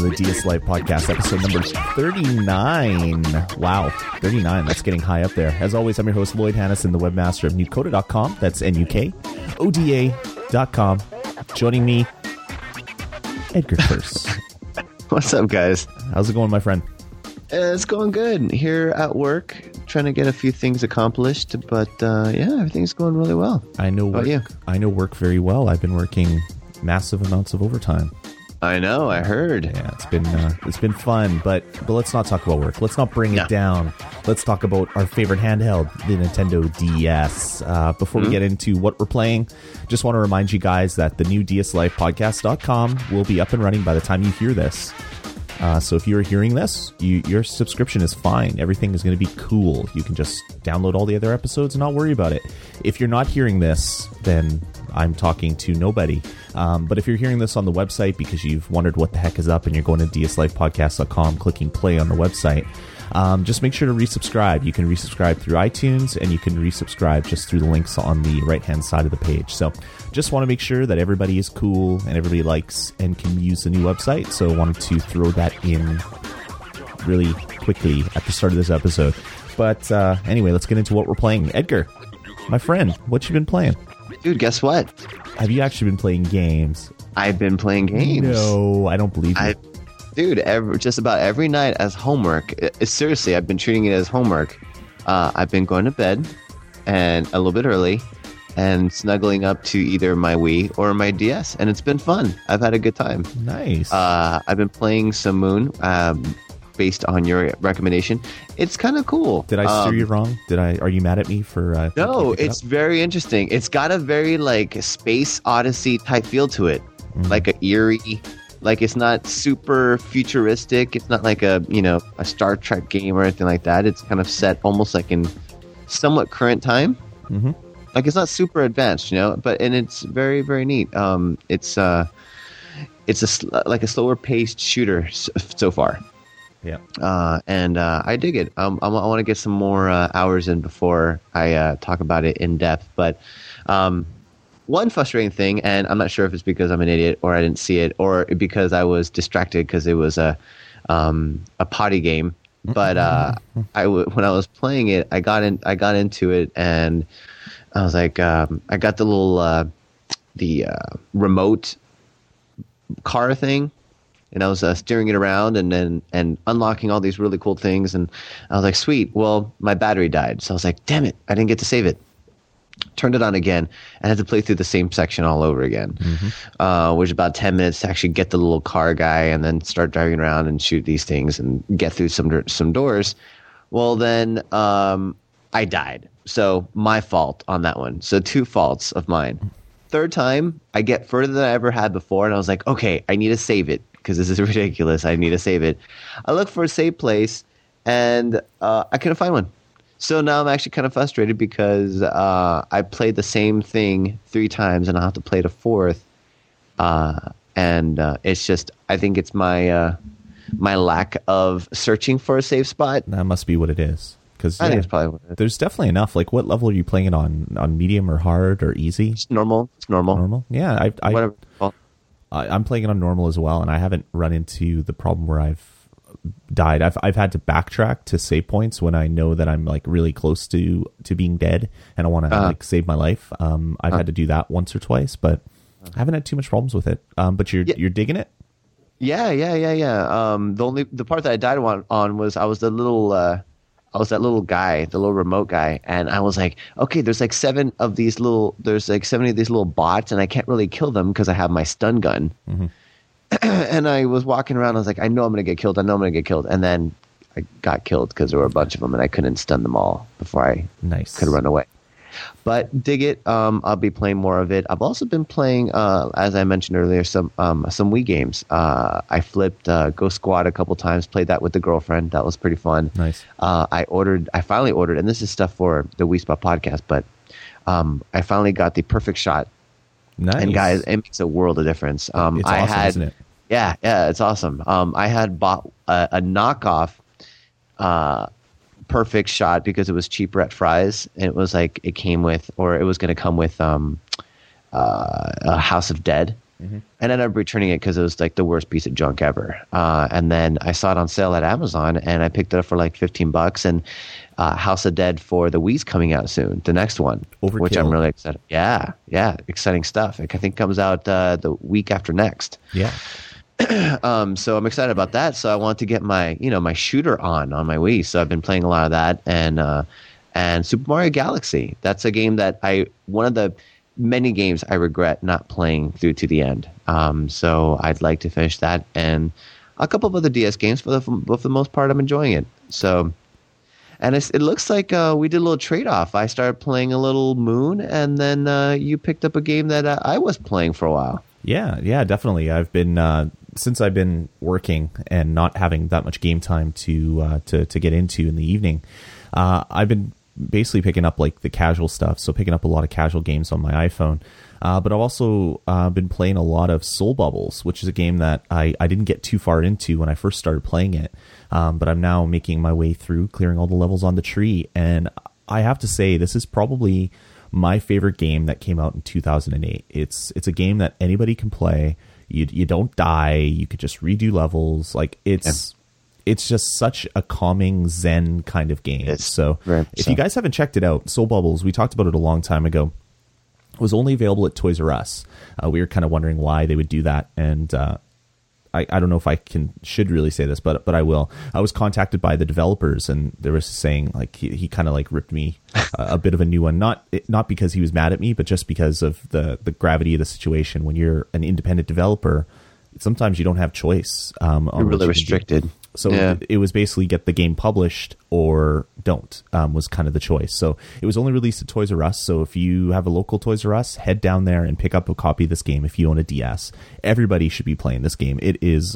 everybody, and welcome to the DS Life podcast, episode number 39. Wow, 39. That's getting high up there. As always, I'm your host, Lloyd Hannison, the webmaster of nukoda.com. That's N U K O D A.com. Joining me, Edgar Curse. What's up, guys? How's it going, my friend? It's going good here at work, trying to get a few things accomplished. But uh, yeah, everything's going really well. I know work, i know work very well. I've been working massive amounts of overtime. I know. I heard. Yeah, it's been uh, it's been fun, but but let's not talk about work. Let's not bring No. it down. Let's talk about our favorite handheld, the Nintendo DS. Uh, before we get into what we're playing, just want to remind you guys that the new DSLifepodcast.com will be up and running by the time you hear this. Uh, so if you're hearing this, you, your subscription is fine. Everything is going to be cool. You can just download all the other episodes and not worry about it. If you're not hearing this, then I'm talking to nobody. Um, but if you're hearing this on the website because you've wondered what the heck is up and you're going to dslifepodcast.com, clicking play on the website, um, just make sure to resubscribe. You can resubscribe through iTunes and you can resubscribe just through the links on the right hand side of the page. So just want to make sure that everybody is cool and everybody likes and can use the new website. So wanted to throw that in really quickly at the start of this episode. But uh, anyway, let's get into what we're playing. Edgar, my friend, what you been playing? Dude, guess what? Have you actually been playing games? I've been playing games. No, I don't believe you. I, dude, every, just about every night as homework. It- it- seriously, I've been treating it as homework. Uh, I've been going to bed and a little bit early and snuggling up to either my Wii or my DS, and it's been fun. I've had a good time. nice. Uh, I've been playing some Moon, um, based on your recommendation. It's kind of cool. Did I steer Um, you wrong? Did I? Are you mad at me for? Uh, No, picking it it's very interesting. It's got a very like space odyssey type feel to it, Mm. like a eerie. Like it's not super futuristic. It's not like a you know a Star Trek game or anything like that. It's kind of set almost like in somewhat current time. Mhm. Like it's not super advanced, you know, but and it's very very neat. Um, it's uh, it's a sl- like a slower paced shooter so far yeah. uh, and uh, I dig it. Um, I, want to get some more uh, hours in before I uh, talk about it in depth. But um, one frustrating thing, and I'm not sure if it's because I'm an idiot or I didn't see it, or because I was distracted because it was a um, a potty game. But uh, I w- when I was playing it, I got in, I got into it, and I was like, um, I got the little uh, the uh, remote car thing and I was uh, steering it around and then and unlocking all these really cool things. And I was like, sweet. Well, my battery died, so I was like, damn it, I didn't get to save it. Turned it on again and had to play through the same section all over again, uh, which is about ten minutes to actually get the little car guy and then start driving around and shoot these things and get through some some doors. Well, then um, I died, so my fault on that one. So two faults of mine third time, I get further than I ever had before, and I was like, okay, I need to save it because this is ridiculous. I need to save it. I look for a save place, and uh, I couldn't find one. So now I'm actually kind of frustrated because uh, I played the same thing three times, and I'll have to play it a fourth. Uh, and uh, it's just, I think it's my uh, my lack of searching for a safe spot. That must be what it is. Because I think it's probably what it is. there's definitely enough. Like, what level are you playing it on? On medium or hard or easy? It's normal. It's normal. Normal. Yeah, I, I Whatever. I'm playing it on normal as well, and I haven't run into the problem where I've died. I've I've had to backtrack to save points when I know that I'm like really close to to being dead, and I want to Uh-huh. like save my life. Um, I've had to do that once or twice, but I haven't had too much problems with it. Um, but you're Yeah. you're digging it. Yeah, yeah, yeah, yeah. Um, the only the part that I died on, on was I was the little uh, I was that little guy, the little remote guy, and I was like, okay, there's like seven of these little there's like seven of these little bots, and I can't really kill them because I have my stun gun. Mm-hmm. and I was walking around. I was like, I know I'm gonna get killed. I know I'm gonna get killed, and then I got killed because there were a bunch of them, and I couldn't stun them all before I Nice. could run away. But dig it. Um, I'll be playing more of it. I've also been playing, uh, as I mentioned earlier, some um, some Wii games. Uh, I flipped uh, Ghost Squad a couple times. Played that with the girlfriend. That was pretty fun. Nice. Uh, I ordered. I finally ordered, and this is stuff for the Wii Spot podcast. But um, I finally got the perfect shot. Nice. And guys, it makes a world of difference. Um, it's I awesome, had, isn't it? yeah, yeah, it's awesome. Um, I had bought a, a knockoff uh, perfect shot because it was cheaper at Fry's, and it was like it came with, or it was going to come with um, uh, a House of Dead, mm-hmm. and I ended up returning it because it was like the worst piece of junk ever. Uh, and then I saw it on sale at Amazon, and I picked it up for like fifteen bucks. And uh, House of Dead for the Wii's coming out soon, the next one, Overkill. which I'm really excited. Yeah, yeah, exciting stuff. Like, I think comes out uh, the week after next. Yeah. um, so I'm excited about that. So I want to get my you know my shooter on on my Wii. So I've been playing a lot of that and uh, and Super Mario Galaxy. That's a game that I one of the many games I regret not playing through to the end. Um, so I'd like to finish that and a couple of other DS games. For the for the most part, I'm enjoying it. So and it looks like uh, we did a little trade off. I started playing a little Moon, and then uh, you picked up a game that uh, I was playing for a while. Yeah, yeah, definitely. I've been uh, since I've been working and not having that much game time to uh, to to get into in the evening. Uh, I've been basically picking up like the casual stuff, so picking up a lot of casual games on my iPhone. Uh, but I've also uh, been playing a lot of Soul Bubbles, which is a game that I, I didn't get too far into when I first started playing it. Um, but I'm now making my way through, clearing all the levels on the tree. And I have to say, this is probably my favorite game that came out in 2008. It's it's a game that anybody can play. You you don't die. You could just redo levels. Like it's it's just such a calming zen kind of game. It's so if you guys haven't checked it out, Soul Bubbles, we talked about it a long time ago. It was only available at Toys R Us. Uh, we were kind of wondering why they would do that, and uh, I, I don't know if I can should really say this, but but I will. I was contacted by the developers, and they were saying like he, he kind of like ripped me a, a bit of a new one. Not not because he was mad at me, but just because of the the gravity of the situation. When you're an independent developer, sometimes you don't have choice. Um, You're really you restricted. So Yeah. it, it was basically get the game published or don't um, was kind of the choice. So it was only released at Toys R Us. So if you have a local Toys R Us, head down there and pick up a copy of this game. If you own a DS, everybody should be playing this game. It is,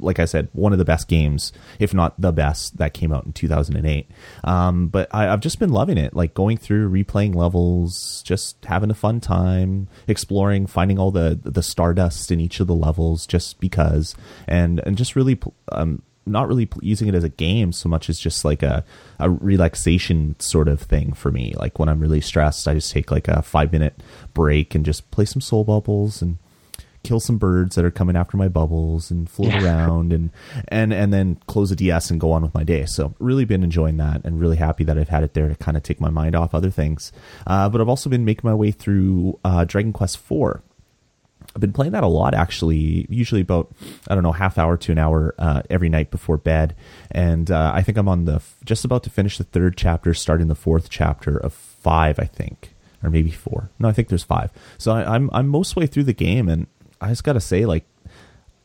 like I said, one of the best games, if not the best, that came out in 2008. Um, but I, I've just been loving it, like going through, replaying levels, just having a fun time, exploring, finding all the the stardust in each of the levels, just because, and and just really. Um, not really using it as a game so much as just like a, a relaxation sort of thing for me. Like when I'm really stressed, I just take like a five minute break and just play some soul bubbles and kill some birds that are coming after my bubbles and float around and, and and then close the DS and go on with my day. So really been enjoying that and really happy that I've had it there to kind of take my mind off other things. Uh, but I've also been making my way through uh, Dragon Quest IV. I've been playing that a lot actually, usually about I don't know half hour to an hour uh, every night before bed, and uh, I think I'm on the just about to finish the third chapter, starting the fourth chapter of five, I think, or maybe four. No, I think there's five. So I, I'm I'm most way through the game, and I just gotta say, like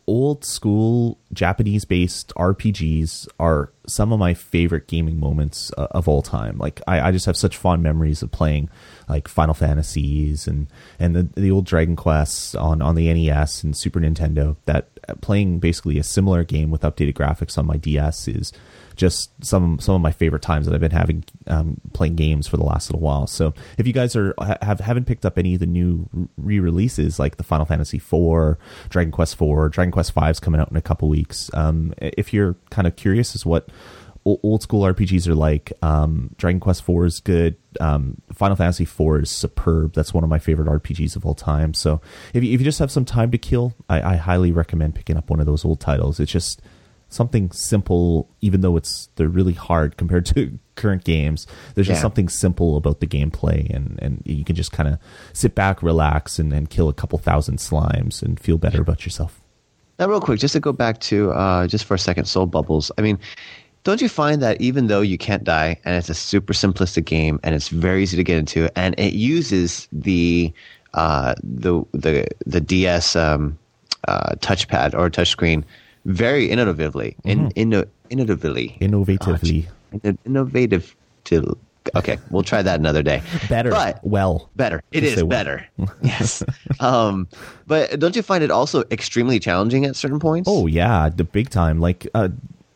old school Japanese based RPGs are some of my favorite gaming moments uh, of all time. Like I, I just have such fond memories of playing like Final Fantasies and and the, the old Dragon Quests on on the NES and Super Nintendo. That uh, playing basically a similar game with updated graphics on my DS is just some some of my favorite times that I've been having um, playing games for the last little while. So if you guys are have haven't picked up any of the new re-releases like the Final Fantasy IV, Dragon Quest IV, Dragon Quest V is coming out in a couple weeks. Um, if you're kind of curious as what old school RPGs are like, um, Dragon Quest IV is good. Um, Final Fantasy IV is superb. That's one of my favorite RPGs of all time. So if you, if you just have some time to kill, I, I highly recommend picking up one of those old titles. It's just something simple, even though it's they're really hard compared to current games. There's just something simple about the gameplay, and and you can just kind of sit back, relax, and, and kill a couple thousand slimes and feel better about yourself. Now, real quick, just to go back to uh, just for a second, Soul Bubbles. I mean, don't you find that even though you can't die, and it's a super simplistic game, and it's very easy to get into, and it uses the uh, the the the DS um, uh, touchpad or touchscreen very innovatively, in, inno, innovatively, Innovatively, Inno- innovative. To okay, we'll try that another day. better, but well, better. It is say well. better. yes. Um, but don't you find it also extremely challenging at certain points? Oh yeah, the big time. Like uh,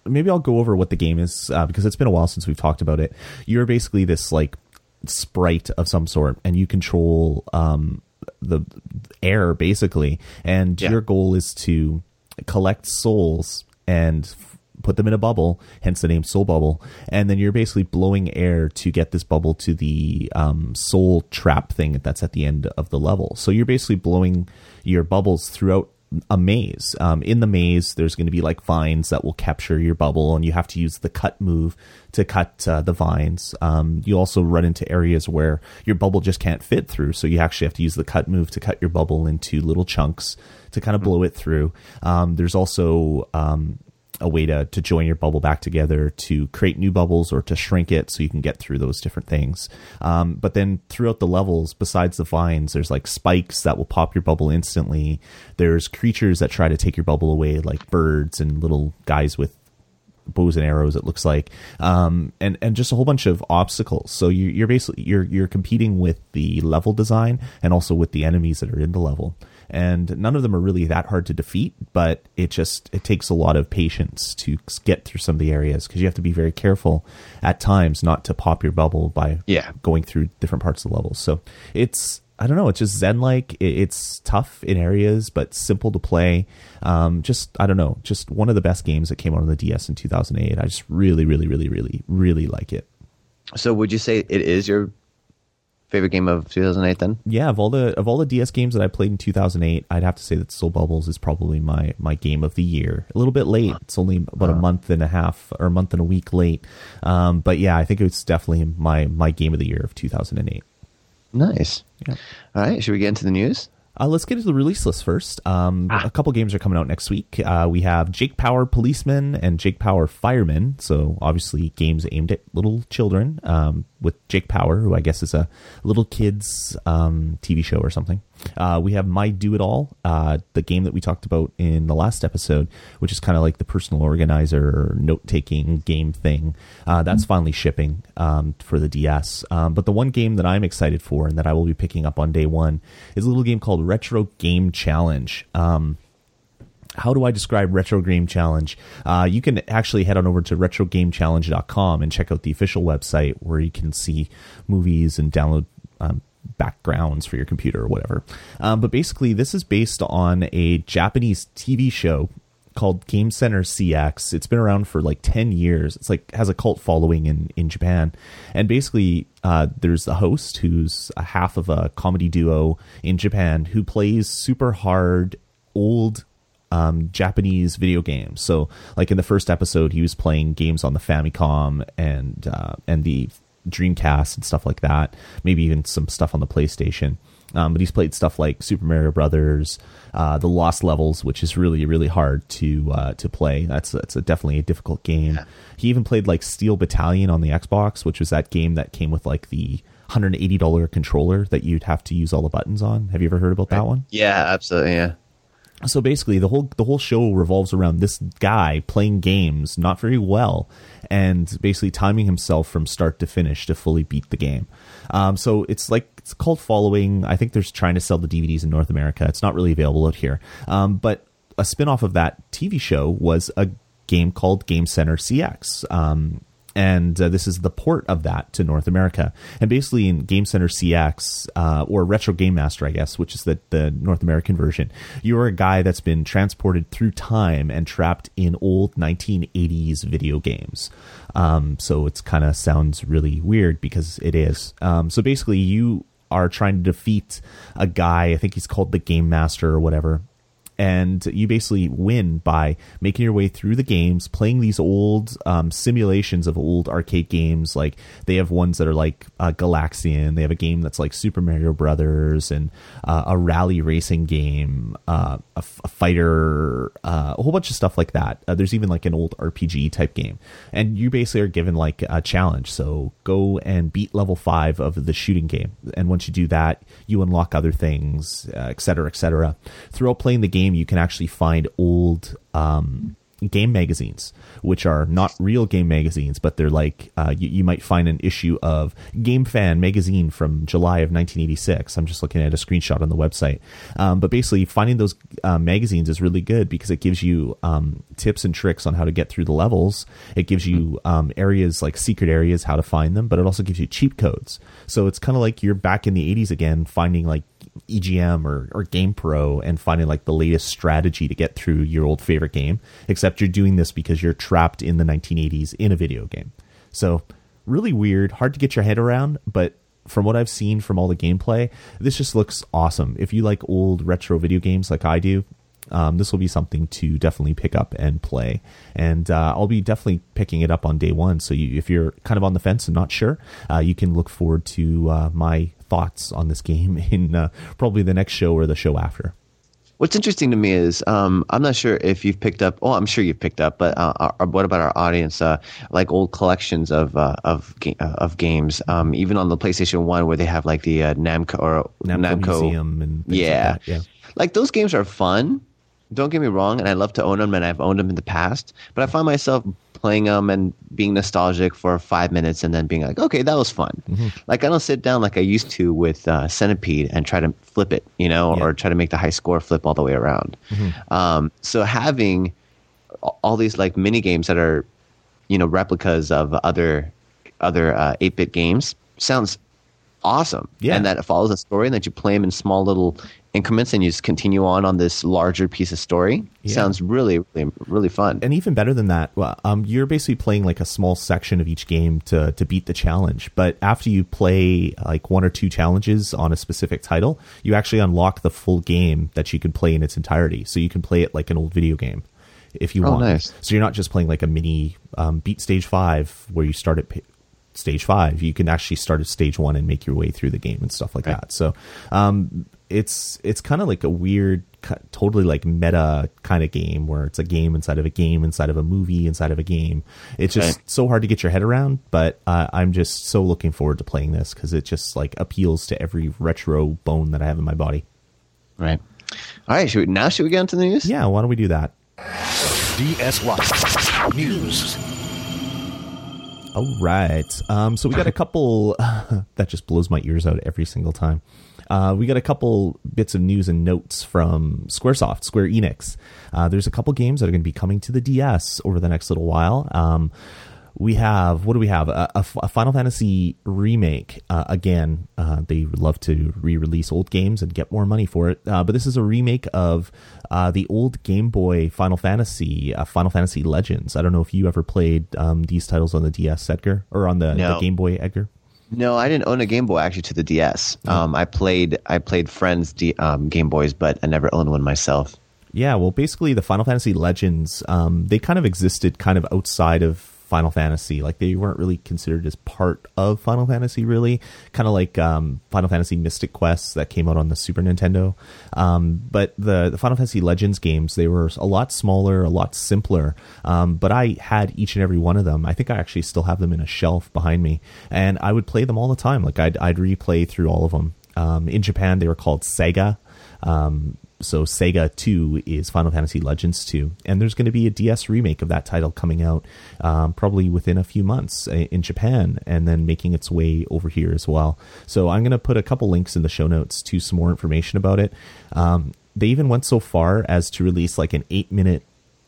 maybe I'll go over what the game is uh, because it's been a while since we've talked about it. You're basically this like sprite of some sort, and you control um, the air basically, and Yeah. your goal is to collect souls and put them in a bubble, hence the name Soul Bubble, and then you're basically blowing air to get this bubble to the um, soul trap thing that's at the end of the level. So you're basically blowing your bubbles throughout a maze. Um, in the maze, there's going to be like vines that will capture your bubble, and you have to use the cut move to cut uh, the vines. Um, you also run into areas where your bubble just can't fit through, so you actually have to use the cut move to cut your bubble into little chunks to kind of blow it through. Um, there's also um, a way to, to join your bubble back together to create new bubbles or to shrink it so you can get through those different things. Um, but then throughout the levels, besides the vines, there's like spikes that will pop your bubble instantly. There's creatures that try to take your bubble away, like birds and little guys with bows and arrows it looks like um, and and just a whole bunch of obstacles so you, you're basically you're you're competing with the level design and also with the enemies that are in the level and none of them are really that hard to defeat but it just it takes a lot of patience to get through some of the areas because you have to be very careful at times not to pop your bubble by yeah. going through different parts of the levels so it's I don't know. It's just Zen like. It's tough in areas, but simple to play. Um, just I don't know. Just one of the best games that came out on the DS in 2008. I just really, really, really, really, really like it. So, would you say it is your favorite game of 2008 then? Yeah, of all the of all the DS games that I played in 2008, I'd have to say that Soul Bubbles is probably my my game of the year. A little bit late. It's only about a month and a half or a month and a week late. Um, but yeah, I think it's definitely my my game of the year of 2008. Nice. Yeah. All right. Should we get into the news? Uh, let's get into the release list first. Um, ah. A couple games are coming out next week. Uh, we have Jake Power Policeman and Jake Power Fireman. So obviously games aimed at little children. Um, with Jake Power, who I guess is a little kids um, TV show or something. Uh, we have My Do It All, uh, the game that we talked about in the last episode, which is kind of like the personal organizer, note taking game thing. Uh, that's finally shipping um, for the DS. Um, but the one game that I'm excited for and that I will be picking up on day one is a little game called Retro Game Challenge. Um, how do I describe Retro Game Challenge? Uh, you can actually head on over to retrogamechallenge.com and check out the official website where you can see movies and download um, backgrounds for your computer or whatever. Um, but basically, this is based on a Japanese TV show called Game Center CX. It's been around for like 10 years. It's like has a cult following in in Japan. And basically uh, there's a host who's a half of a comedy duo in Japan who plays super hard old um, Japanese video games. So, like in the first episode, he was playing games on the Famicom and uh, and the Dreamcast and stuff like that. Maybe even some stuff on the PlayStation. Um, but he's played stuff like Super Mario Brothers, uh, the Lost Levels, which is really really hard to uh, to play. That's that's a, definitely a difficult game. Yeah. He even played like Steel Battalion on the Xbox, which was that game that came with like the $180 controller that you'd have to use all the buttons on. Have you ever heard about right. that one? Yeah, absolutely. Yeah so basically the whole the whole show revolves around this guy playing games not very well and basically timing himself from start to finish to fully beat the game. Um, so it's like it's called following. I think there's trying to sell the dvds in north america. It's not really available out here. Um, but a spin-off of that tv show was a game called game center cx um, and uh, this is the port of that to North America. And basically, in Game Center CX uh, or Retro Game Master, I guess, which is the the North American version, you are a guy that's been transported through time and trapped in old 1980s video games. Um, so it's kind of sounds really weird because it is. Um, so basically, you are trying to defeat a guy. I think he's called the Game Master or whatever and you basically win by making your way through the games, playing these old um, simulations of old arcade games. Like they have ones that are like uh, Galaxian. They have a game that's like Super Mario Brothers and uh, a rally racing game, uh, a, f- a fighter, uh, a whole bunch of stuff like that. Uh, there's even like an old RPG type game, and you basically are given like a challenge. So go and beat level five of the shooting game, and once you do that, you unlock other things, etc., uh, etc. Throughout playing the game game, you can actually find old um, game magazines, which are not real game magazines, but they're like uh, you, you, might find an issue of Game Fan magazine from July of 1986. I'm just looking at a screenshot on the website. Um, but basically, finding those uh, magazines is really good because it gives you um, tips and tricks on how to get through the levels. It gives you um, areas like secret areas, how to find them, but it also gives you cheat codes. So it's kind of like you're back in the 80s again, finding like EGM or, or GamePro and finding like the latest strategy to get through your old favorite game, except you're doing this because you're trapped in the 1980s in a video game. So, really weird, hard to get your head around, but from what I've seen from all the gameplay, this just looks awesome. If you like old retro video games like I do, um, this will be something to definitely pick up and play. And uh, I'll be definitely picking it up on day one. So you, if you're kind of on the fence and not sure, uh, you can look forward to uh, my thoughts on this game in uh, probably the next show or the show after. What's interesting to me is um, I'm not sure if you've picked up. Oh, I'm sure you've picked up. But uh, our, uh, what about our audience? Uh, like old collections of uh, of ga- uh, of games, um, even on the PlayStation One, where they have like the uh, Namco or Namco, Namco Museum and yeah, like yeah, like those games are fun. Don't get me wrong, and I love to own them, and I've owned them in the past. But I find myself playing them and being nostalgic for five minutes and then being like, okay, that was fun. Mm-hmm. Like I don't sit down like I used to with uh, Centipede and try to flip it, you know, yeah. or try to make the high score flip all the way around. Mm-hmm. Um, so having all these like mini games that are, you know, replicas of other other uh, eight bit games sounds awesome. Yeah. And that it follows a story and that you play them in small little increments and you just continue on on this larger piece of story. Yeah. Sounds really, really, really fun. And even better than that, um, you're basically playing like a small section of each game to to beat the challenge. But after you play like one or two challenges on a specific title, you actually unlock the full game that you can play in its entirety. So you can play it like an old video game if you oh, want. Nice. So you're not just playing like a mini um, beat stage five where you start at stage five. You can actually start at stage one and make your way through the game and stuff like right. that. So um, it's it's kind of like a weird, totally like meta kind of game where it's a game inside of a game inside of a movie inside of a game. It's just so hard to get your head around, but uh, I'm just so looking forward to playing this because it just like appeals to every retro bone that I have in my body. Right. All right. Should we, now should we get into the news? Yeah. Why don't we do that? DS Life News. All right. Um, so we got a couple that just blows my ears out every single time. Uh, we got a couple bits of news and notes from Squaresoft, Square Enix. Uh, there's a couple games that are going to be coming to the DS over the next little while. Um, we have what do we have a, a, a Final Fantasy remake uh, again uh, they love to re-release old games and get more money for it uh, but this is a remake of uh, the old Game Boy Final Fantasy uh, Final Fantasy Legends I don't know if you ever played um, these titles on the DS Edgar or on the, no. the Game Boy Edgar no, I didn't own a Game Boy actually to the DS. Oh. Um, I played I played friends' D, um, Game Boys, but I never owned one myself. Yeah, well, basically the Final Fantasy Legends um, they kind of existed kind of outside of Final Fantasy. Like they weren't really considered as part of Final Fantasy, really. Kind of like um, Final Fantasy Mystic Quest that came out on the Super Nintendo. Um, but the, the, Final Fantasy Legends games, they were a lot smaller, a lot simpler. Um, but I had each and every one of them. I think I actually still have them in a shelf behind me, and I would play them all the time. Like I'd, I'd replay through all of them. Um, in Japan, they were called SaGa. Um, so SaGa 2 is Final Fantasy Legends 2, and there's going to be a DS remake of that title coming out um, probably within a few months uh, in Japan, and then making its way over here as well. So I'm going to put a couple links in the show notes to some more information about it. Um, they even went so far as to release like an eight minute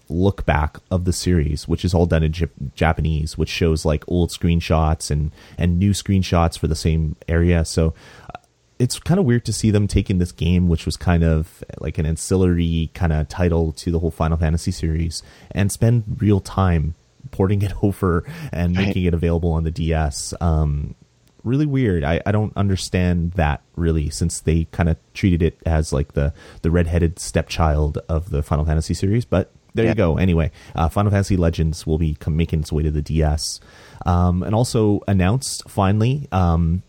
look back of the series, which is all done in J- Japanese, which shows like old screenshots and and new screenshots for the same area. So it's kind of weird to see them taking this game, which was kind of like an ancillary kind of title to the whole Final Fantasy series, and spend real time porting it over and making it available on the DS. Um, really weird. I, I don't understand that really, since they kind of treated it as like the the redheaded stepchild of the Final Fantasy series. But there yeah. you go. Anyway, uh, Final Fantasy Legends will be making its way to the DS, um, and also announced finally. Um,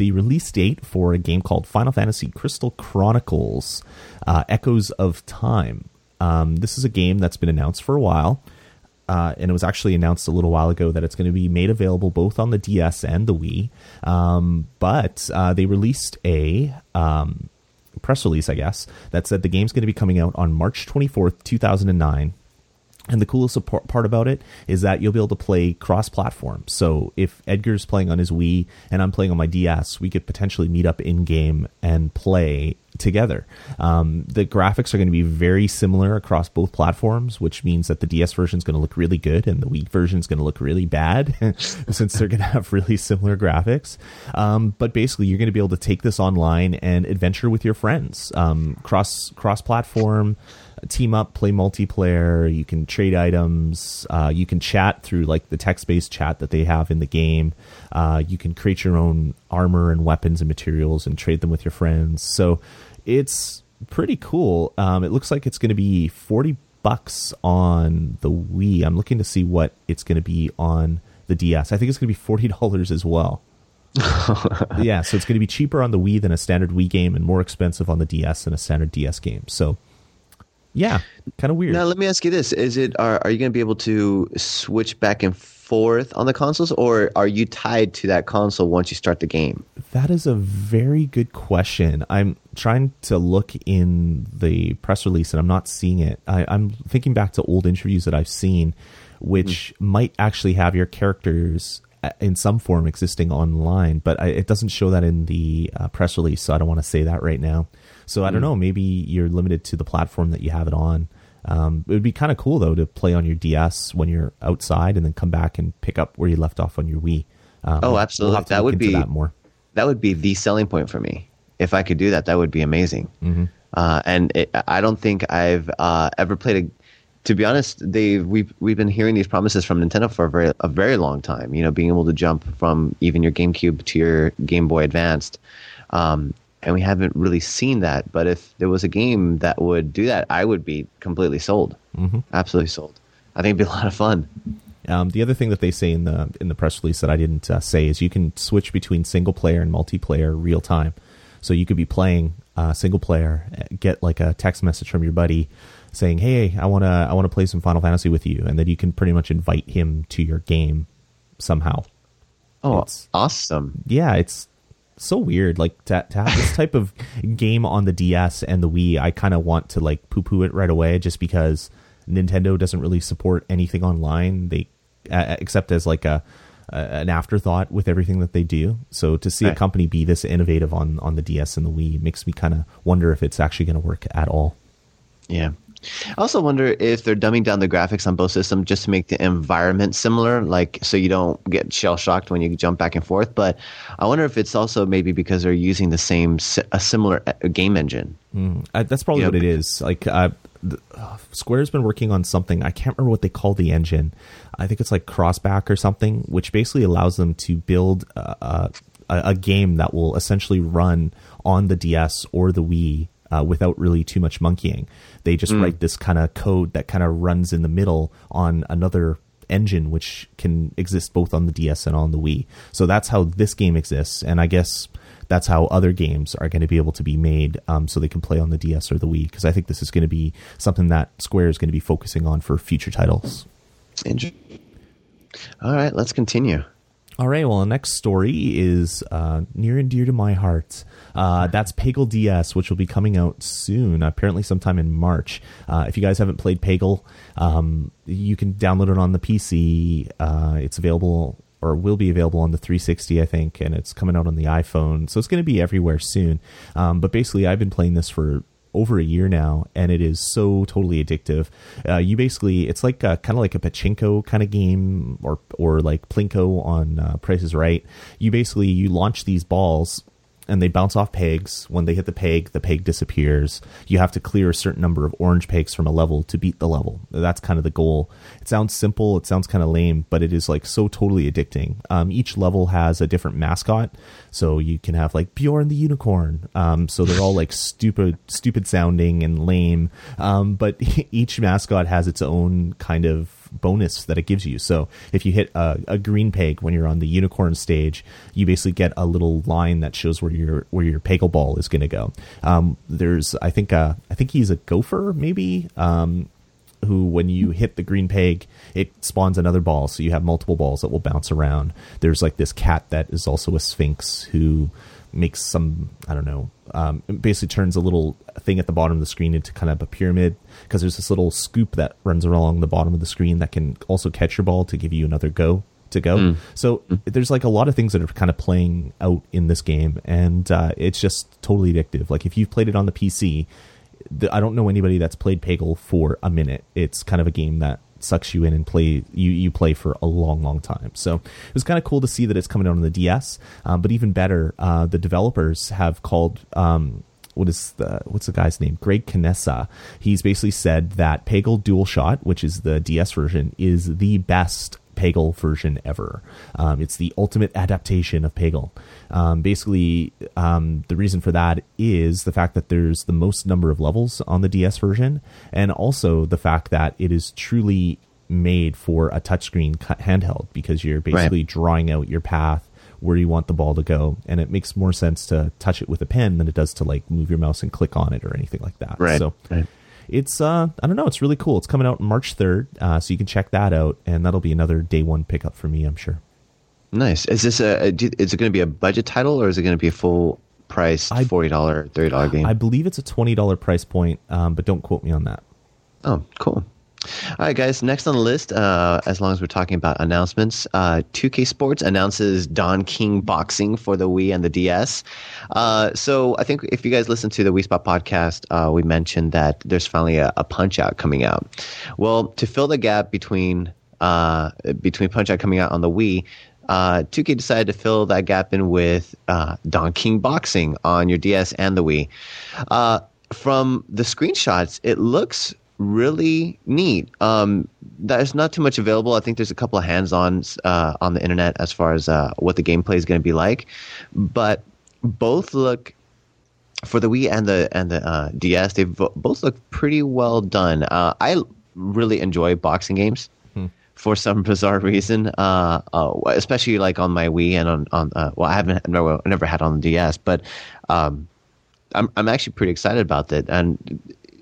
the release date for a game called Final Fantasy Crystal Chronicles uh, Echoes of Time. Um, this is a game that's been announced for a while. Uh, and it was actually announced a little while ago that it's going to be made available both on the DS and the Wii. Um, but uh, they released a um, press release, I guess, that said the game's going to be coming out on March 24th, 2009 and the coolest part about it is that you'll be able to play cross platform. So if Edgar's playing on his Wii and I'm playing on my DS, we could potentially meet up in game and play together. Um, the graphics are going to be very similar across both platforms, which means that the DS version is going to look really good and the Wii version is going to look really bad since they're going to have really similar graphics. Um, but basically, you're going to be able to take this online and adventure with your friends, um, cross cross platform team up, play multiplayer. You can trade items. Uh, you can chat through like the text based chat that they have in the game. Uh, you can create your own armor and weapons and materials and trade them with your friends. So it's pretty cool. Um, it looks like it's going to be forty bucks on the Wii. I'm looking to see what it's going to be on the DS. I think it's going to be forty dollars as well. yeah, so it's going to be cheaper on the Wii than a standard Wii game, and more expensive on the DS than a standard DS game. So yeah, kind of weird. Now, let me ask you this: Is it are are you going to be able to switch back and forth on the consoles, or are you tied to that console once you start the game? That is a very good question. I'm trying to look in the press release, and I'm not seeing it. I, am thinking back to old interviews that I've seen, which mm. might actually have your characters uh, in some form existing online, but I, it doesn't show that in the uh, press release, so I don't want to say that right now. So I don't hmm. know. Maybe you're limited to the platform that you have it on. Um, it would be kind of cool though to play on your DS when you're outside and then come back and pick up where you left off on your Wii. Um, oh, absolutely. We'll that would be that more. That would be the selling point for me. If I could do that, that would be amazing. Mm-hmm. Uh, and it, I don't think I've uh, ever played a. To be honest, they we've we've been hearing these promises from Nintendo for a very a very long time. You know, being able to jump from even your GameCube to your Game Boy Advanced. Um, and we haven't really seen that. But if there was a game that would do that, I would be completely sold. Mm-hmm. Absolutely sold. I think it'd be a lot of fun. Um, the other thing that they say in the in the press release that I didn't uh, say is you can switch between single player and multiplayer real time. So you could be playing uh, single player, get like a text message from your buddy saying, "Hey, I want to I want to play some Final Fantasy with you," and then you can pretty much invite him to your game somehow. Oh, it's, awesome! Yeah, it's so weird. Like to, to have this type of game on the DS and the Wii, I kind of want to like poo poo it right away, just because Nintendo doesn't really support anything online. They uh, except as like a, a, an afterthought with everything that they do. So to see right. a company be this innovative on on the DS and the Wii makes me kind of wonder if it's actually going to work at all. Yeah, I also wonder if they're dumbing down the graphics on both systems just to make the environment similar, like so you don't get shell shocked when you jump back and forth. But I wonder if it's also maybe because they're using the same a similar uh, game engine. Mm, uh, that's probably you what know, it is. Like uh, uh, Square's been working on something. I can't remember what they call the engine. I think it's like Crossback or something, which basically allows them to build a, a, a game that will essentially run on the DS or the Wii uh, without really too much monkeying. They just mm. write this kind of code that kind of runs in the middle on another engine, which can exist both on the DS and on the Wii. So that's how this game exists, and I guess that's how other games are going to be able to be made, um, so they can play on the DS or the Wii. Because I think this is going to be something that Square is going to be focusing on for future titles. All right, let's continue. All right. Well, the next story is uh, near and dear to my heart. Uh, that's Peggle DS, which will be coming out soon, apparently sometime in March. Uh, if you guys haven't played Peggle, um, you can download it on the PC. Uh, it's available or will be available on the 360, I think, and it's coming out on the iPhone. So it's going to be everywhere soon. Um, but basically, I've been playing this for over a year now, and it is so totally addictive. Uh, you basically, it's like kind of like a pachinko kind of game, or or like plinko on uh, Price is Right. You basically you launch these balls and they bounce off pegs. When they hit the peg, the peg disappears. You have to clear a certain number of orange pegs from a level to beat the level. That's kind of the goal. It sounds simple, it sounds kind of lame, but it is like so totally addicting. Um, each level has a different mascot, so you can have like Bjorn the unicorn. Um, so they're all like stupid, stupid sounding and lame, um, but each mascot has its own kind of bonus that it gives you. So if you hit a, a, green peg when you're on the unicorn stage, you basically get a little line that shows where your where your peggle ball is going to go. Um, there's I think uh, I think he's a gopher maybe. Um, who, when you hit the green peg, it spawns another ball, so you have multiple balls that will bounce around. There's like this cat that is also a sphinx who makes some I don't know. Um, basically turns a little thing at the bottom of the screen into kind of a pyramid because there's this little scoop that runs along the bottom of the screen that can also catch your ball to give you another go to go. So there's like a lot of things that are kind of playing out in this game, and uh, it's just totally addictive. Like if you've played it on the PC, the, I don't know anybody that's played Peggle for a minute. It's kind of a game that sucks you in and play you you play for a long long time. So it was kind of cool to see that it's coming out on the DS. Um, but even better, uh, the developers have called. Um, what is the what's the guy's name? Greg Canessa. He's basically said that Peggle Dual Shot, which is the DS version, is the best Peggle version ever. Um, it's the ultimate adaptation of Peggle. Um, basically, um, the reason for that is the fact that there's the most number of levels on the DS version, and also the fact that it is truly made for a touchscreen handheld because you're basically right. drawing out your path where you want the ball to go, and it makes more sense to touch it with a pen than it does to like move your mouse and click on it or anything like that. Right. So. Right. It's uh I don't know it's really cool. It's coming out March third, uh, so you can check that out, and that'll be another day one pickup for me, I'm sure. Nice. Is this a, is it going to be a budget title or is it going to be a full price forty dollar, thirty dollar game? I believe it's a twenty dollar price point, um, but don't quote me on that. Oh, cool. All right, guys. Next on the list, uh, as long as we're talking about announcements, uh, 2K Sports announces Don King Boxing for the Wii and the DS. Uh, so I think if you guys listen to the Wii Spot podcast, uh, we mentioned that there's finally a, a Punch Out coming out. Well, to fill the gap between uh, between Punch Out coming out on the Wii, uh, 2K decided to fill that gap in with uh, Don King Boxing on your DS and the Wii. Uh, from the screenshots, it looks really neat. Um, there's not too much available. I think there's a couple of hands-ons uh, on the internet as far as uh, what the gameplay is going to be like, but both look for the Wii and the and the uh, DS. They both look pretty well done. Uh, I really enjoy boxing games. Hmm. For some bizarre reason, uh, uh, especially like on my Wii and on on well, I haven't never never had on the DS, but um, I'm I'm actually pretty excited about that. And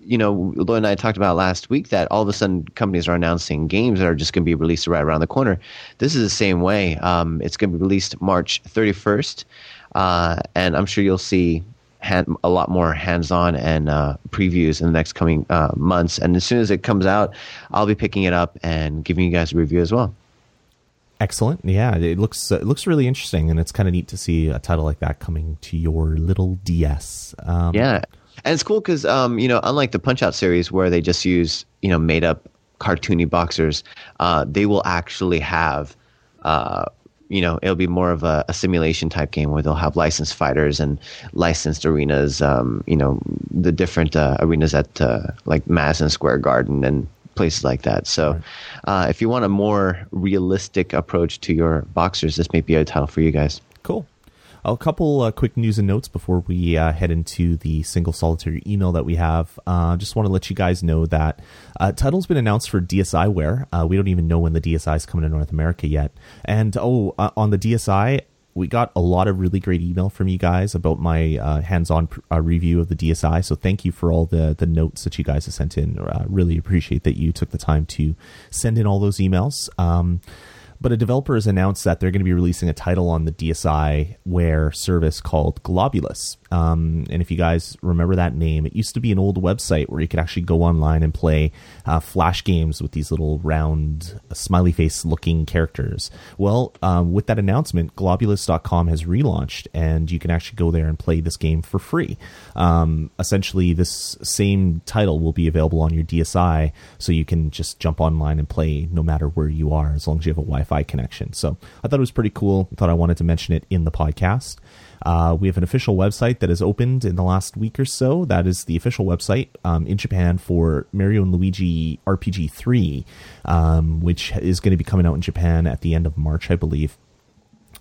you know, Lloyd and I talked about last week that all of a sudden companies are announcing games that are just going to be released right around the corner. This is the same way. Um, it's going to be released March 31st, uh, and I'm sure you'll see hand, a lot more hands-on and uh, previews in the next coming uh, months. And as soon as it comes out, I'll be picking it up and giving you guys a review as well. Excellent. Yeah, it looks uh, it looks really interesting, and it's kind of neat to see a title like that coming to your little DS. Um, yeah, and it's cool because um, you know, unlike the Punch Out series where they just use you know made up cartoony boxers, uh, they will actually have. Uh, you know, it'll be more of a, a, simulation type game where they'll have licensed fighters and licensed arenas. Um, you know, the different uh, arenas at uh, like Madison Square Garden and places like that. So, uh, if you want a more realistic approach to your boxers, this may be a title for you guys. Cool. A couple uh, quick news and notes before we uh, head into the single solitary email that we have. Uh, just want to let you guys know that uh, title's been announced for DSiWare. Uh, we don't even know when the DSi is coming to North America yet. And oh, uh, on the DSi, we got a lot of really great email from you guys about my uh, hands-on uh, review of the DSi. So thank you for all the the notes that you guys have sent in. Uh, really appreciate that you took the time to send in all those emails. Um, but a developer has announced that they're going to be releasing a title on the DSiWare service called Globulus. Um, and if you guys remember that name, it used to be an old website where you could actually go online and play uh, flash games with these little round, smiley face looking characters. Well, um, with that announcement, Globulus.com has relaunched, and you can actually go there and play this game for free. Um, essentially, this same title will be available on your DSi, so you can just jump online and play no matter where you are, as long as you have a Wi Fi connection. So I thought it was pretty cool. I thought I wanted to mention it in the podcast. Uh, we have an official website that has opened in the last week or so. That is the official website um, in Japan for Mario and Luigi RPG 3, um, which is going to be coming out in Japan at the end of March, I believe.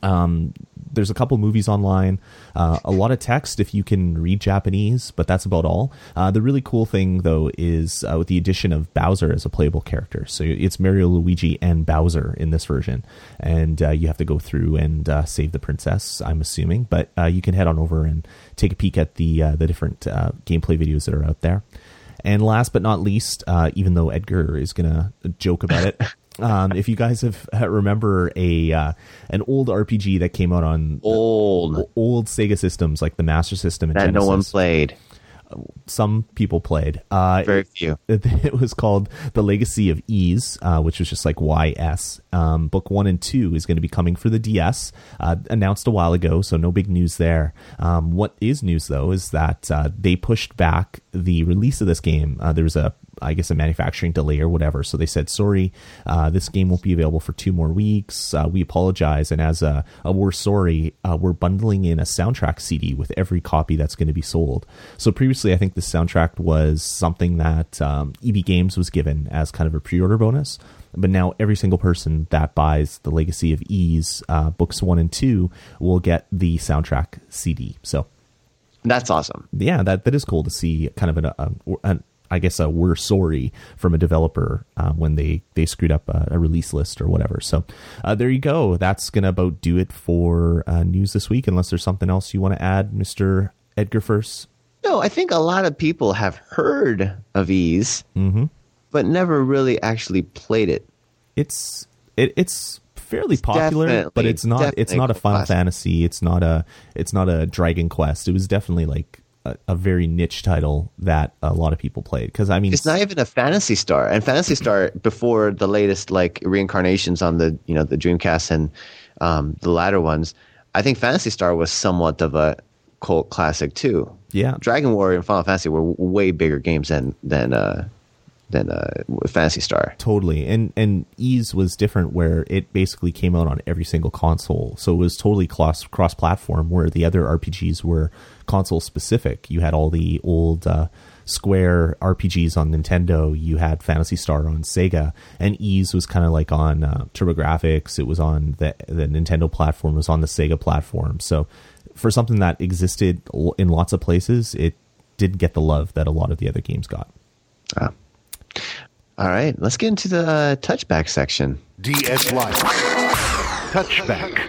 Um, there's a couple movies online, uh, a lot of text if you can read Japanese, but that's about all. Uh, the really cool thing, though, is uh, with the addition of Bowser as a playable character. So it's Mario, Luigi, and Bowser in this version, and uh, you have to go through and uh, save the princess. I'm assuming, but uh, you can head on over and take a peek at the the different gameplay videos that are out there. And last but not least, even though Edgar is gonna joke about it. Um, if you guys have remember a uh, an old RPG that came out on old old Sega systems like the Master System and that Genesis, no one played. some people played. Uh, Very few. It, it was called The Legacy of Ys, uh, which was just like YS. Um, book one and two is going to be coming for the DS, uh, announced a while ago, so no big news there. Um, what is news, though, is that uh, they pushed back the release of this game. Uh, there was a I guess a manufacturing delay or whatever. So they said, sorry, uh, this game won't be available for two more weeks. Uh, we apologize. And as a, a we're sorry, uh, we're bundling in a soundtrack CD with every copy that's going to be sold. So previously, I think the soundtrack was something that um, EB Games was given as kind of a pre order bonus. But now every single person that buys the Legacy of Ys uh, books one and two will get the soundtrack CD. So that's awesome. Yeah, that that is cool to see kind of an, a, an I guess a we're sorry from a developer uh, when they they screwed up a, a release list or whatever. So uh, there you go. That's gonna about do it for uh, news this week. Unless there's something else you want to add, Mister Edgar First. No, I think a lot of people have heard of Ys, mm-hmm. but never really actually played it. It's it, it's fairly it's popular, but it's not it's not a Final classic. Fantasy. It's not a it's not a Dragon Quest. It was definitely like a, a, very niche title that a lot of people played. Because I mean, it's not even a Phantasy Star, and Phantasy Star before the latest like reincarnations on the you know the Dreamcast and um, the latter ones. I think Phantasy Star was somewhat of a cult classic too. Yeah, Dragon Warrior and Final Fantasy were way bigger games than than uh, than uh, Phantasy Star. Totally, and and Ys was different, where it basically came out on every single console, so it was totally cross cross platform. Where the other RPGs were console specific. You had all the old uh, Square RPGs on Nintendo. You had Phantasy Star on Sega, and Ys was kind of like on uh, TurboGrafx. It was on the the Nintendo platform. It was on the Sega platform. So for something that existed in lots of places, it didn't get the love that a lot of the other games got. Ah. All right, let's get into the uh, touchback section. DS Life. Touchback.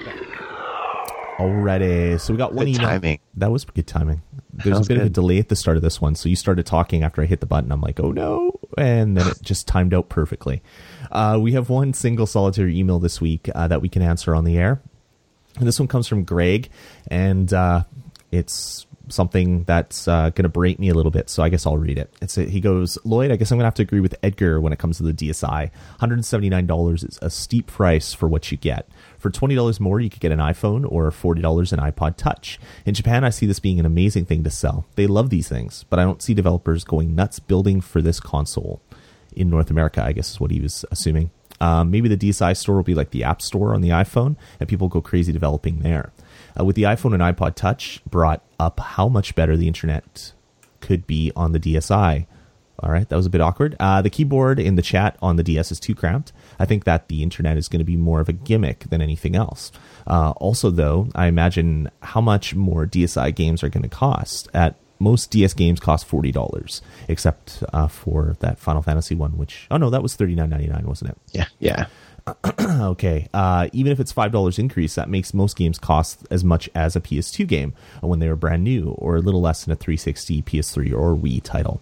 Already. So we got one good email. Timing. That was good timing. There's a bit good. of a delay at the start of this one. So you started talking after I hit the button. I'm like, oh no. And then it just timed out perfectly. Uh, we have one single solitary email this week uh, that we can answer on the air. And this one comes from Greg. And uh, it's something that's uh, going to break me a little bit, so I guess I'll read it. It's a, he goes, Lloyd, I guess I'm going to have to agree with Edgar when it comes to the DSi. $179 is a steep price for what you get. For $20 more, you could get an iPhone or $40 an iPod Touch. In Japan, I see this being an amazing thing to sell. They love these things, but I don't see developers going nuts building for this console. In North America, I guess is what he was assuming. Um, maybe the DSi store will be like the App Store on the iPhone, and people go crazy developing there. Uh, with the iPhone and iPod Touch, brought up how much better the internet could be on the DSi. All right, that was a bit awkward. Uh, the keyboard in the chat on the DS is too cramped. I think that the internet is going to be more of a gimmick than anything else. Uh, also, though, I imagine how much more DSi games are going to cost. At most DS games cost forty dollars, except uh, for that Final Fantasy one, which oh no, that was thirty nine ninety nine, wasn't it? Yeah, yeah. okay, uh, even if it's five dollars increase, that makes most games cost as much as a PS2 game when they were brand new, or a little less than a 360, PS3, or Wii title.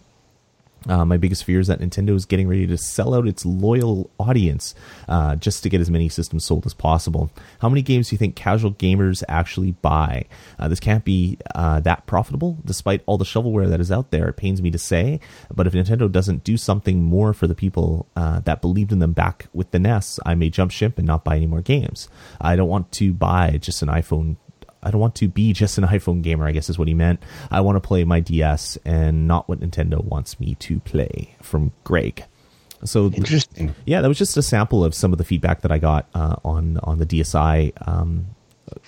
Uh, my biggest fear is that Nintendo is getting ready to sell out its loyal audience uh, just to get as many systems sold as possible. How many games do you think casual gamers actually buy? Uh, this can't be uh, that profitable, despite all the shovelware that is out there. It pains me to say, but if Nintendo doesn't do something more for the people uh, that believed in them back with the NES, I may jump ship and not buy any more games. I don't want to buy just an iPhone I don't want to be just an iPhone gamer, I guess is what he meant. I want to play my DS and not what Nintendo wants me to play from Greg. So interesting. Yeah, that was just a sample of some of the feedback that I got uh, on on the DSi um,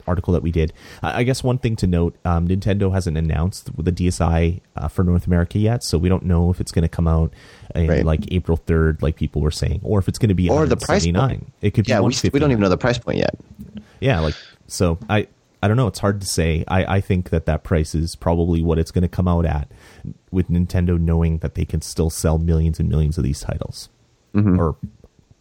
article that we did. I guess one thing to note: um, Nintendo hasn't announced the DSi uh, for North America yet, so we don't know if it's going to come out in right. like April third, like people were saying, or if it's going to be or the price point. It could yeah, be we, we don't even know the price point yet. Yeah, like so. I I don't know. It's hard to say. I, I think that that price is probably what it's going to come out at, with Nintendo knowing that they can still sell millions and millions of these titles, mm-hmm. or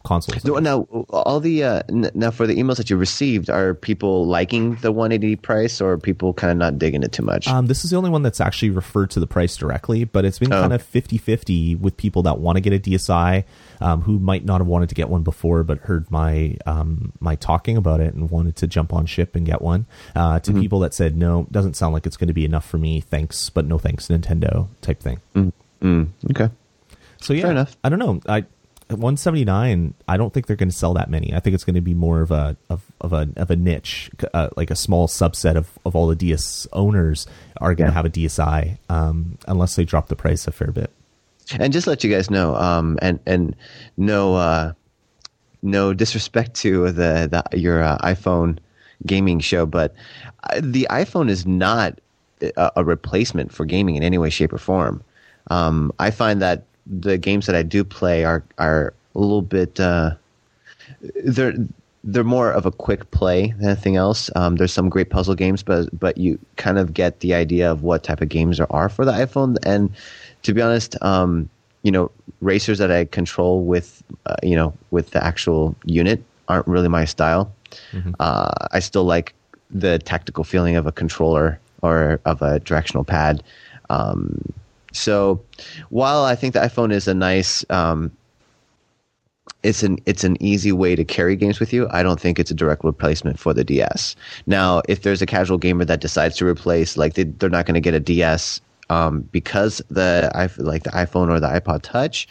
consoles. No, Now, all the uh, n- now for the emails that you received, are people liking the 180 price, or people kind of not digging it too much? Um, this is the only one that's actually referred to the price directly, but it's been Oh. kind of 50 50 with people that want to get a DSI um, who might not have wanted to get one before but heard my um, my talking about it and wanted to jump on ship and get one. Uh, Mm-hmm. to people that said, no, doesn't sound like it's going to be enough for me. Thanks, but no thanks, Nintendo type thing. Mm, okay. So yeah. I don't know. I 179. I don't think they're going to sell that many. I think it's going to be more of a of, of a of a niche, uh, like a small subset of, of all the DS owners are going to Yeah. have a DSi, um, unless they drop the price a fair bit. And just to let you guys know, um, and and no uh, no disrespect to the, the your uh, iPhone gaming show, but uh, the iPhone is not a, a replacement for gaming in any way, shape, or form. Um, I find that the games that I do play are are a little bit uh, they're they're more of a quick play than anything else. Um, there's some great puzzle games, but but you kind of get the idea of what type of games there are for the iPhone. And to be honest, um, you know, racers that I control with uh, you know with the actual unit aren't really my style. Uh, I still like the tactical feeling of a controller or of a directional pad. Um, so while I think the iPhone is a nice um, it's an it's an easy way to carry games with you. I don't think it's a direct replacement for the DS. Now, if there's a casual gamer that decides to replace, like they, they're not going to get a DS um, because the like the iPhone or the iPod Touch,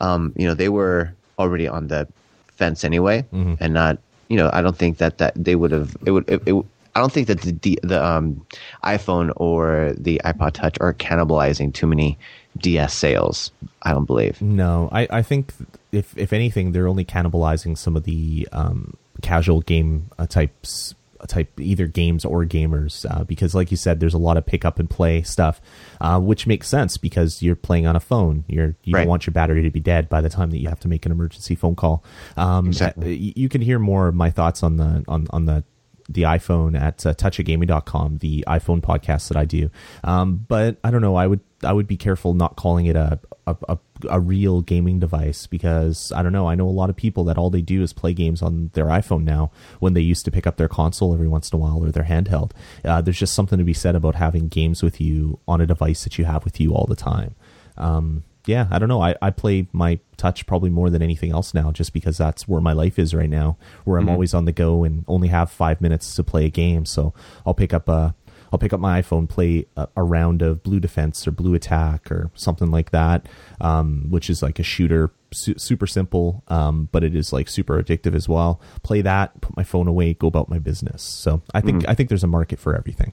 um, you know, they were already on the fence anyway, and not you know, I don't think that that they would have it would it, it, I don't think that the D- the um, iPhone or the iPod Touch are cannibalizing too many DS sales. I don't believe. No, I, I think if if anything, they're only cannibalizing some of the um, casual game uh, types type either games or gamers uh, because like you said there's a lot of pick up and play stuff uh, which makes sense because you're playing on a phone you're you Right. don't want your battery to be dead by the time that you have to make an emergency phone call um, Exactly. uh, you can hear more of my thoughts on the on on the the iPhone at uh, touchagaming.com, the iPhone podcast that I do. Um, but I don't know. I would I would be careful not calling it a a, a a real gaming device because I don't know. I know a lot of people that all they do is play games on their iPhone now when they used to pick up their console every once in a while or their handheld. Uh, there's just something to be said about having games with you on a device that you have with you all the time. Um, yeah, I don't know. I, I play my touch probably more than anything else now, just because that's where my life is right now, where I'm always on the go and only have five minutes to play a game. So I'll pick up a I'll pick up my iPhone, play a, a round of Blue Defense or Blue Attack or something like that, um, which is like a shooter, su- super simple, um, but it is like super addictive as well. Play that, put my phone away, go about my business. So I think I think there's a market for everything.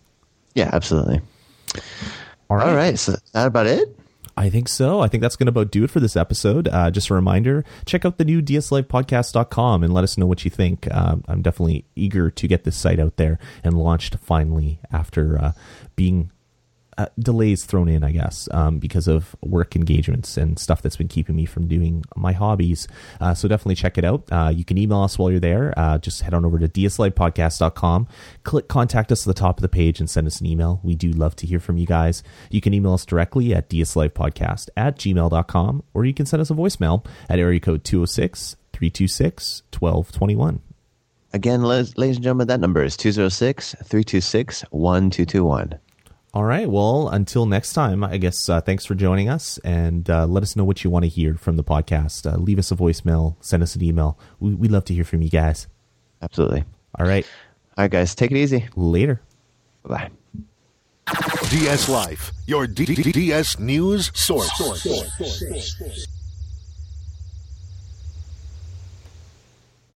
Yeah, absolutely. All All right, so that about it. I think so. I think that's going to about do it for this episode. Uh, just a reminder check out the new dslifepodcast.com and let us know what you think. Um, I'm definitely eager to get this site out there and launched finally after uh, being uh, delays thrown in, I guess, um, because of work engagements and stuff that's been keeping me from doing my hobbies. Uh, so definitely check it out. Uh, you can email us while you're there. Uh, just head on over to dslifepodcast.com, click contact us at the top of the page and send us an email. We do love to hear from you guys. You can email us directly at dslifepodcast at gmail.com or you can send us a voicemail at area code 206 326 1221. Again, ladies and gentlemen, that number is 206 326 1221. All right. Well, until next time, I guess uh, thanks for joining us and uh, let us know what you want to hear from the podcast. Uh, leave us a voicemail, send us an email. We, we love to hear from you guys. Absolutely. All right. All right, guys, take it easy. Later. Bye. DS Life, your D- D- DS news source.